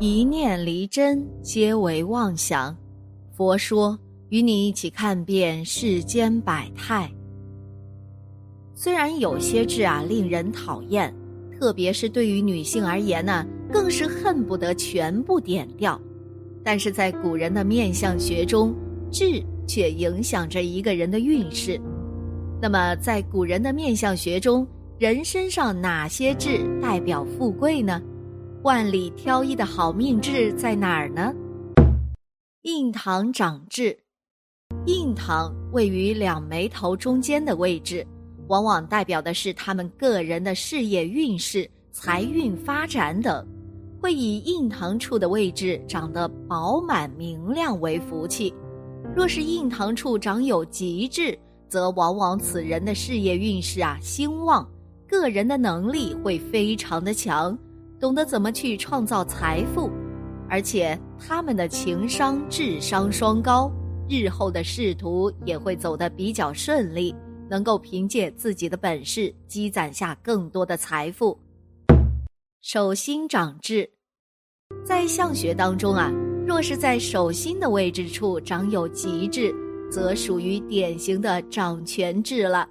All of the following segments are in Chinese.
一念离真，皆为妄想。佛说，与你一起看遍世间百态。虽然有些痣啊令人讨厌，特别是对于女性而言呢，更是恨不得全部点掉。但是在古人的面相学中，痣却影响着一个人的运势。那么，在古人的面相学中，人身上哪些痣代表富贵呢？万里挑一的好命痣在哪儿呢？印堂长痣，印堂位于两眉头中间的位置，往往代表的是他们个人的事业运势、财运发展等，会以印堂处的位置长得饱满明亮为福气。若是印堂处长有吉痣，则往往此人的事业运势啊兴旺，个人的能力会非常的强。懂得怎么去创造财富，而且他们的情商、智商双高，日后的仕途也会走得比较顺利，能够凭借自己的本事积攒下更多的财富。手心长痣，在相学当中啊，若是在手心的位置处长有吉痣，则属于典型的掌权痣了，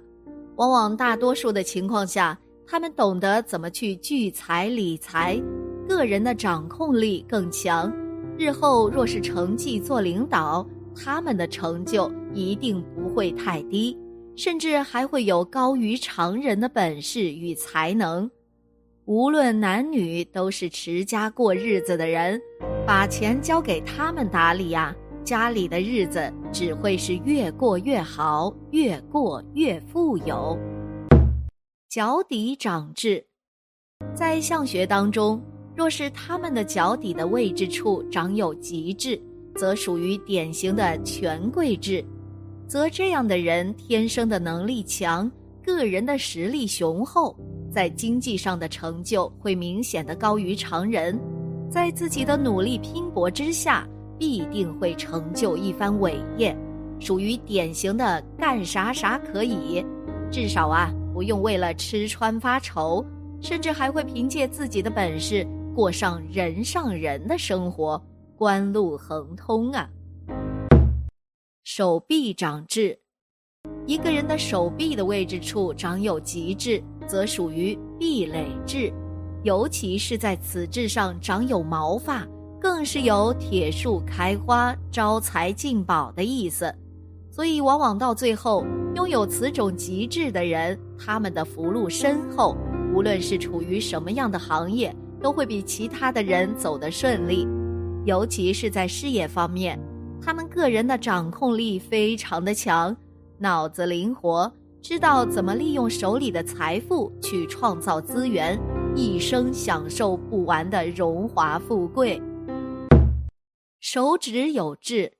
往往大多数的情况下。他们懂得怎么去聚财理财，个人的掌控力更强。日后若是成绩做领导，他们的成就一定不会太低，甚至还会有高于常人的本事与才能。无论男女，都是持家过日子的人，把钱交给他们打理呀，家里的日子只会是越过越好，越过越富有。脚底长痣，在相学当中，若是他们的脚底的位置处长有吉痣，则属于典型的权贵痣，则这样的人天生的能力强，个人的实力雄厚，在经济上的成就会明显的高于常人，在自己的努力拼搏之下，必定会成就一番伟业，属于典型的干啥啥可以，至少啊。不用为了吃穿发愁，甚至还会凭借自己的本事过上人上人的生活，官路亨通啊！手臂长痣，一个人的手臂的位置处长有吉痣，则属于壁垒痣，尤其是在此痣上长有毛发，更是有铁树开花、招财进宝的意思。所以，往往到最后，拥有此种极致的人，他们的福禄深厚，无论是处于什么样的行业，都会比其他的人走得顺利。尤其是在事业方面，他们个人的掌控力非常的强，脑子灵活，知道怎么利用手里的财富去创造资源，一生享受不完的荣华富贵。手指有痣。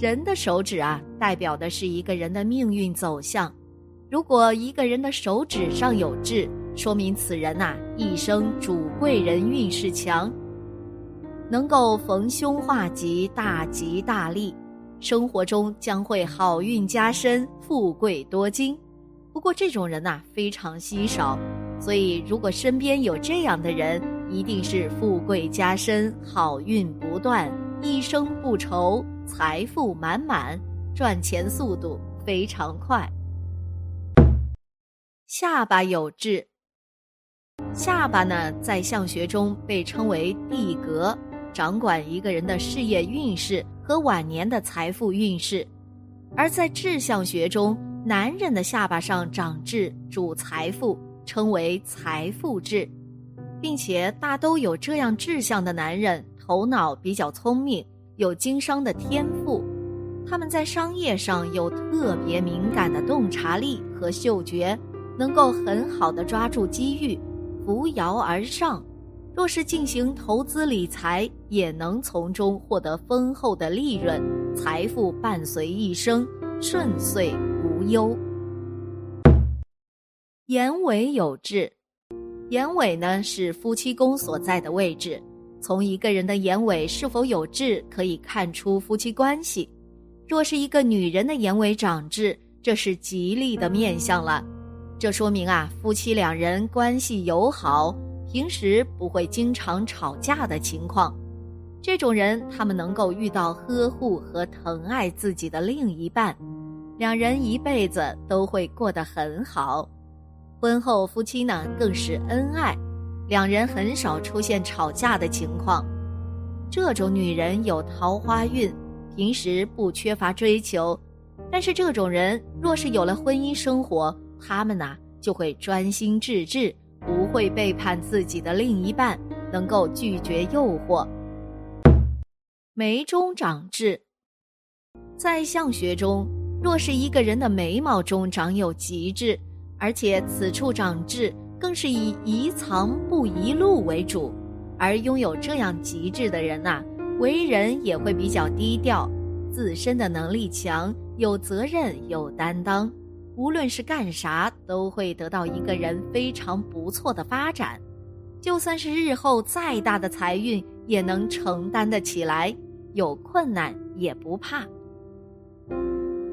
人的手指啊，代表的是一个人的命运走向。如果一个人的手指上有痣，说明此人呐一生主贵人运势强，能够逢凶化吉，大吉大利，生活中将会好运加深，富贵多金。不过这种人呐非常稀少，所以如果身边有这样的人，一定是富贵加深，好运不断，一生不愁。财富满满，赚钱速度非常快。下巴有痣，下巴呢，在相学中被称为地格，掌管一个人的事业运势和晚年的财富运势。而在志相学中，男人的下巴上长痣主财富，称为财富痣，并且大都有这样志向的男人，头脑比较聪明。有经商的天赋，他们在商业上有特别敏感的洞察力和嗅觉，能够很好的抓住机遇，扶摇而上。若是进行投资理财，也能从中获得丰厚的利润，财富伴随一生，顺遂无忧。眼尾有痣，眼尾呢是夫妻宫所在的位置。从一个人的眼尾是否有痣，可以看出夫妻关系。若是一个女人的眼尾长痣，这是吉利的面相了。这说明啊，夫妻两人关系友好，平时不会经常吵架的情况。这种人，他们能够遇到呵护和疼爱自己的另一半，两人一辈子都会过得很好。婚后夫妻呢，更是恩爱，两人很少出现吵架的情况。这种女人有桃花运，平时不缺乏追求，但是这种人若是有了婚姻生活，他们呐就会专心致志，不会背叛自己的另一半，能够拒绝诱惑。眉中长痣，在相学中，若是一个人的眉毛中长有极痣，而且此处长痣更是以宜藏不宜露为主。而拥有这样极致的人呐，为人也会比较低调，自身的能力强，有责任有担当，无论是干啥都会得到一个人非常不错的发展，就算是日后再大的财运也能承担得起来，有困难也不怕。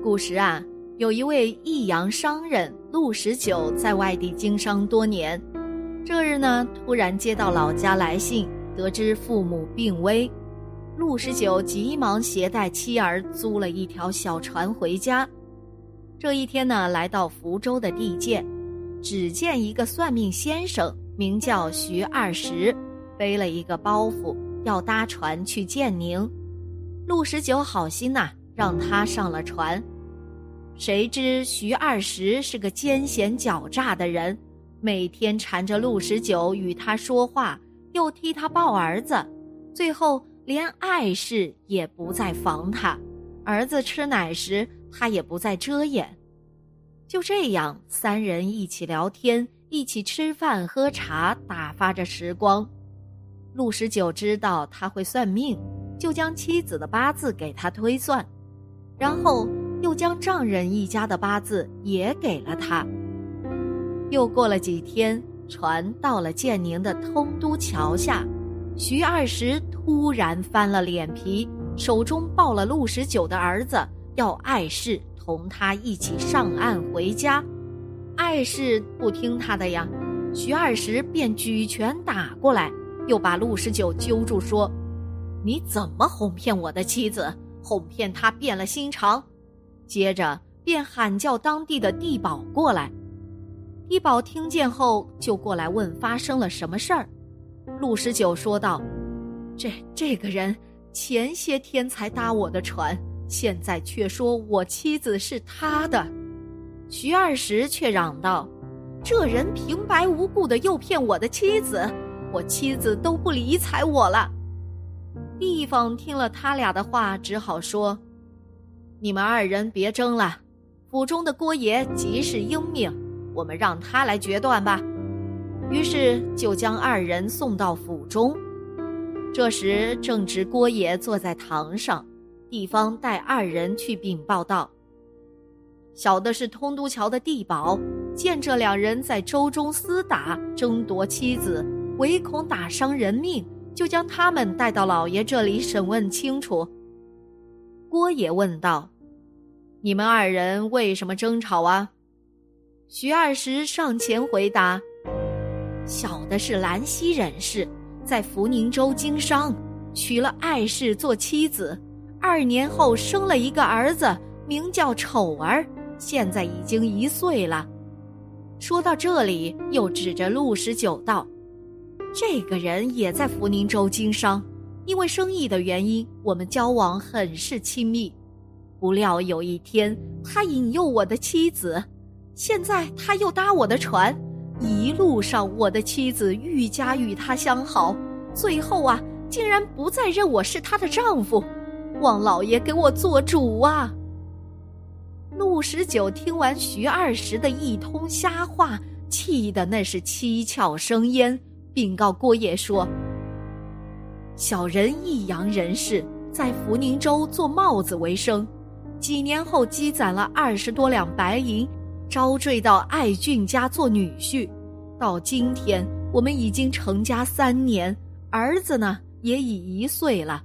古时啊，有一位益阳商人陆十九在外地经商多年。这日呢，突然接到老家来信，得知父母病危，陆十九急忙携带妻儿租了一条小船回家。这一天呢，来到福州的地界，只见一个算命先生，名叫徐二十，背了一个包袱，要搭船去建宁。陆十九好心呐，让他上了船。谁知徐二十是个奸险狡诈的人。每天缠着陆十九与他说话，又替他抱儿子，最后连碍事也不再防他。儿子吃奶时，他也不再遮掩。就这样，三人一起聊天，一起吃饭喝茶，打发着时光。陆十九知道他会算命，就将妻子的八字给他推算，然后又将丈人一家的八字也给了他。又过了几天，船到了建宁的通都桥下，徐二十突然翻了脸皮，手中抱了陆十九的儿子，要碍事同他一起上岸回家。碍事不听他的呀，徐二十便举拳打过来，又把陆十九揪住说：“你怎么哄骗我的妻子？哄骗他变了心肠？”接着便喊叫当地的地保过来。地保听见后就过来问发生了什么事儿，陆十九说道：“这这个人前些天才搭我的船，现在却说我妻子是他的。”徐二十却嚷道：“这人平白无故的诱骗我的妻子，我妻子都不理睬我了。”地方听了他俩的话，只好说：“你们二人别争了，府中的郭爷极是英明。”我们让他来决断吧。于是就将二人送到府中。这时正值郭爷坐在堂上，地方带二人去禀报道：“小的是通都桥的地保，见这两人在舟中厮打，争夺妻子，唯恐打伤人命，就将他们带到老爷这里审问清楚。”郭爷问道：“你们二人为什么争吵啊？”徐二十上前回答：“小的是兰溪人士，在福宁州经商，娶了艾氏做妻子。二年后生了一个儿子，名叫丑儿，现在已经一岁了。”说到这里，又指着陆十九道：“这个人也在福宁州经商，因为生意的原因，我们交往很是亲密。不料有一天，他引诱我的妻子。”现在他又搭我的船，一路上我的妻子愈加与他相好，最后啊，竟然不再认我是她的丈夫，望老爷给我做主啊！陆十九听完徐二十的一通瞎话，气得那是七窍生烟，禀告郭爷说：“小人益阳人士，在福宁州做帽子为生，几年后积攒了二十多两白银。”招赘到爱俊家做女婿，到今天我们已经成家三年，儿子呢也已一岁了。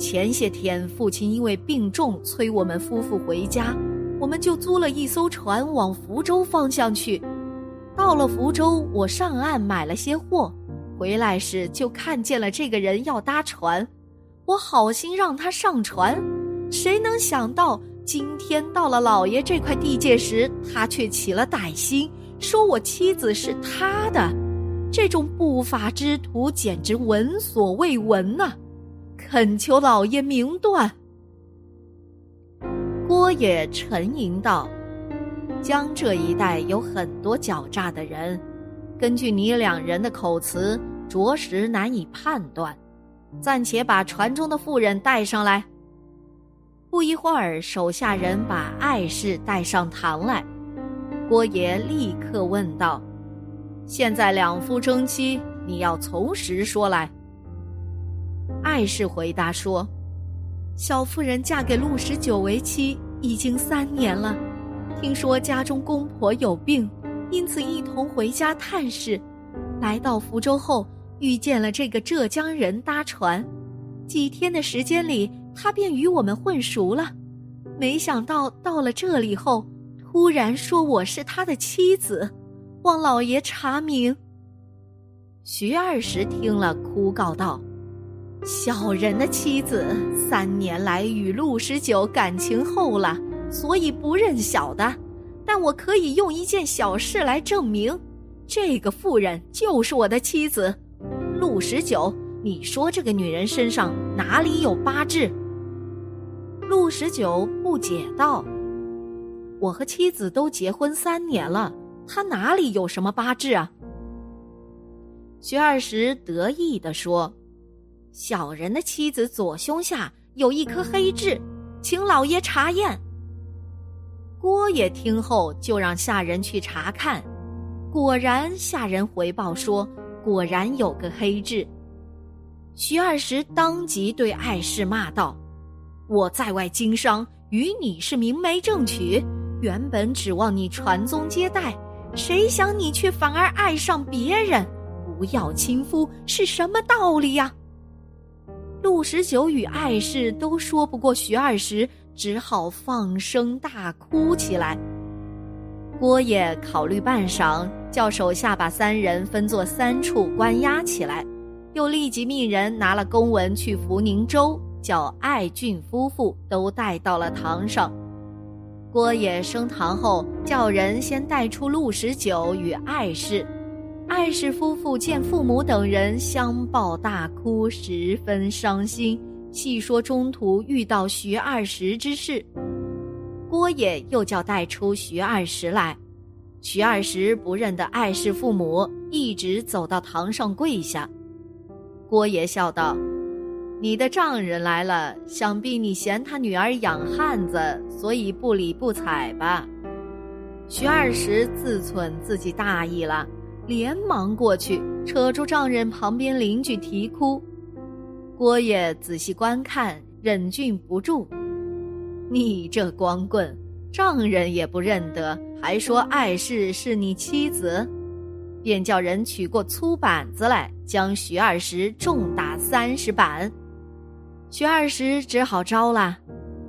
前些天父亲因为病重，催我们夫妇回家，我们就租了一艘船往福州方向去。到了福州，我上岸买了些货，回来时就看见了这个人要搭船，我好心让他上船，谁能想到今天到了老爷这块地界时，他却起了歹心，说我妻子是他的，这种不法之徒简直闻所未闻呐！恳求老爷明断。郭爷沉吟道。江浙一带有很多狡诈的人，根据你两人的口词，着实难以判断。暂且把船中的妇人带上来。不一会儿，手下人把艾氏带上堂来。郭爷立刻问道：“现在两夫争妻，你要从实说来。”艾氏回答说：“小妇人嫁给陆十九为妻已经三年了。”听说家中公婆有病，因此一同回家探视。来到福州后，遇见了这个浙江人搭船。几天的时间里，他便与我们混熟了。没想到到了这里后，突然说我是他的妻子，望老爷查明。徐二石听了，哭告道：“小人的妻子三年来与陆十九感情厚了。”所以不认小的，但我可以用一件小事来证明，这个妇人就是我的妻子，陆十九。你说这个女人身上哪里有八字？陆十九不解道：“我和妻子都结婚三年了，她哪里有什么八字啊？”徐二石得意地说：“小人的妻子左胸下有一颗黑痣，请老爷查验。”郭也听后，就让下人去查看，果然下人回报说，果然有个黑痣。徐二石当即对艾氏骂道：“我在外经商，与你是明媒正娶，原本指望你传宗接代，谁想你却反而爱上别人，不要亲夫是什么道理呀？”陆十九与艾氏都说不过徐二石。只好放声大哭起来。郭爷考虑半晌，叫手下把三人分作三处关押起来，又立即命人拿了公文去福宁州，叫艾俊夫妇都带到了堂上。郭爷升堂后，叫人先带出陆十九与艾氏。艾氏夫妇见父母等人相抱大哭，十分伤心。细说中途遇到徐二石之事，郭爷又叫带出徐二石来。徐二石不认得艾氏父母，一直走到堂上跪下。郭爷笑道：“你的丈人来了，想必你嫌他女儿养汉子，所以不理不睬吧？”徐二石自忖自己大意了，连忙过去扯住丈人旁边邻居啼哭。郭爷仔细观看，忍俊不住。你这光棍，丈人也不认得，还说碍事是你妻子，便叫人取过粗板子来，将徐二石重打三十板。徐二石只好招了。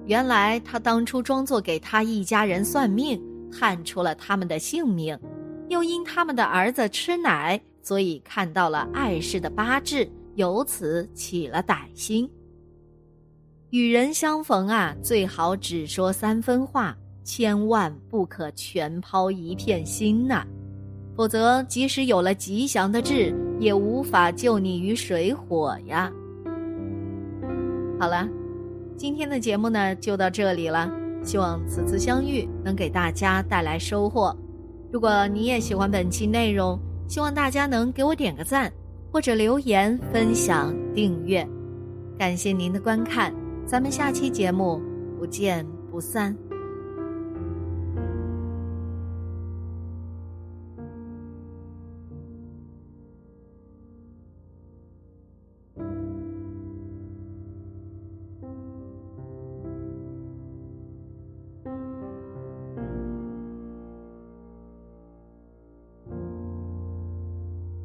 原来他当初装作给他一家人算命，探出了他们的性命，又因他们的儿子吃奶，所以看到了碍事的八字。由此起了歹心。与人相逢啊，最好只说三分话，千万不可全抛一片心呐，否则即使有了吉祥的痣，也无法救你于水火呀。好了，今天的节目呢就到这里了，希望此次相遇能给大家带来收获。如果你也喜欢本期内容，希望大家能给我点个赞。或者留言、分享、订阅，感谢您的观看，咱们下期节目不见不散。